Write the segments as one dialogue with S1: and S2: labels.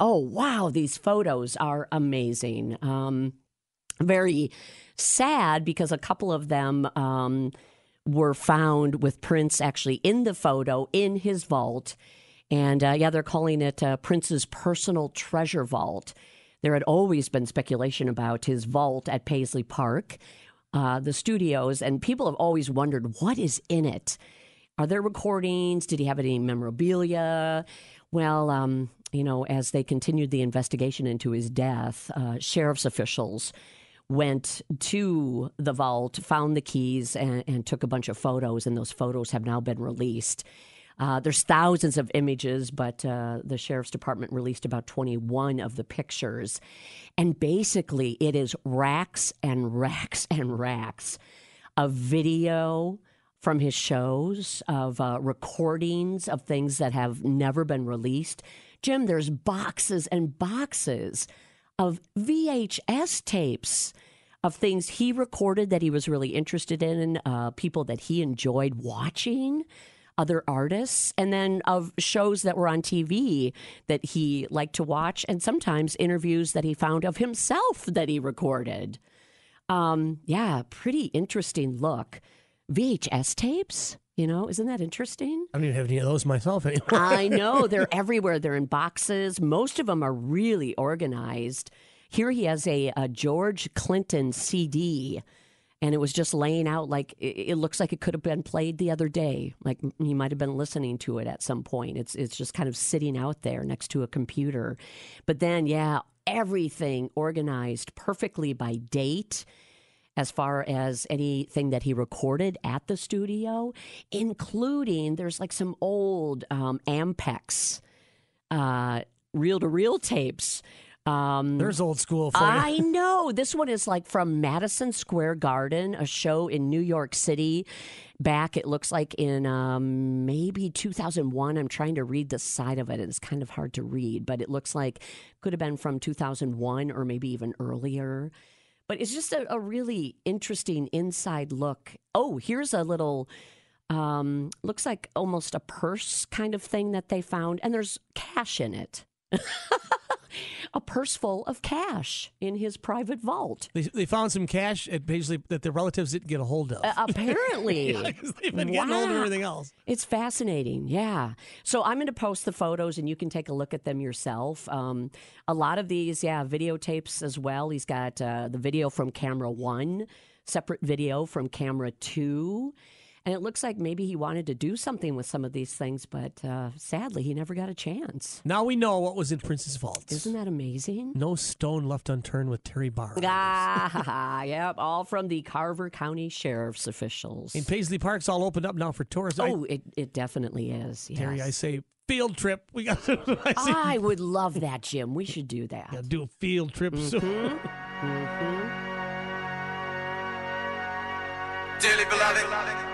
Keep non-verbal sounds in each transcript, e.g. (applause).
S1: Oh, wow, these photos are amazing. Um, very sad because a couple of them um, were found with Prince actually in the photo in his vault. And uh, yeah, they're calling it uh, Prince's personal treasure vault. There had always been speculation about his vault at Paisley Park, uh, the studios, and people have always wondered what is in it. Are there recordings? Did he have any memorabilia? Well, um, you know, as they continued the investigation into his death, uh, sheriff's officials went to the vault, found the keys, and, and, took a bunch of photos, and those photos have now been released. Uh, there's thousands of images, but uh, the sheriff's department released about 21 of the pictures. And basically, it is racks and racks and racks of video from his shows, of uh, recordings of things that have never been released. Jim, there's boxes and boxes of VHS tapes of things he recorded that he was really interested in, uh, people that he enjoyed watching other artists, and then of shows that were on TV that he liked to watch, and sometimes interviews that he found of himself that he recorded. Um, yeah, pretty interesting look. VHS tapes, you know, isn't that interesting?
S2: I don't even have any of those myself anymore.
S1: I (laughs) know. They're everywhere. They're in boxes. Most of them are really organized. Here he has a, a George Clinton CD and it was just laying out like it, looks like it could have been played the other day. Like he might have been listening to it at some point. It's it's just kind of sitting out there next to a computer. But then, yeah, everything organized perfectly by date as far as anything that he recorded at the studio, including there's like some old um, Ampex reel to reel tapes
S2: um, There's old school for you.
S1: I (laughs) know. This one is like from Madison Square Garden, a show in New York City. Back, it looks like in um, maybe 2001. I'm trying to read the side of it. It's kind of hard to read, but it looks like could have been from 2001 or maybe even earlier. But it's just a, a really interesting inside look. Oh, here's a little um, looks like almost a purse kind of thing that they found, and there's cash in it. (laughs) a purse full of cash in his private vault.
S2: They, they found some cash at Paisley that the relatives didn't get a hold of.
S1: Uh, apparently. (laughs)
S2: yeah, they've been wow. getting hold of everything else.
S1: It's fascinating. Yeah. So I'm going to post the photos and you can take a look at them yourself. Um, a lot of these, yeah, videotapes as well. He's got uh, the video from camera one, separate video from camera two. And it looks like maybe he wanted to do something with some of these things, but uh, sadly, he never got a chance.
S2: Now we know what was in Prince's vault.
S1: Isn't that amazing?
S2: No stone left unturned with Terry Barr. (laughs)
S1: Ah, yep, all from the Carver County Sheriff's officials.
S2: In Paisley Park's all opened up now for tourists.
S1: Oh, I, it, it definitely is. Yes.
S2: Terry, I say field trip. We got. (laughs)
S1: I, I, would love that, Jim. We should do that.
S2: Yeah, do a field trip mm-hmm. soon. mm-hmm.
S3: Dearly beloved.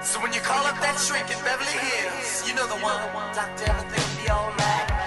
S3: So when you call up that shrink in Beverly Hills, you know the one. Doctor, everything be alright.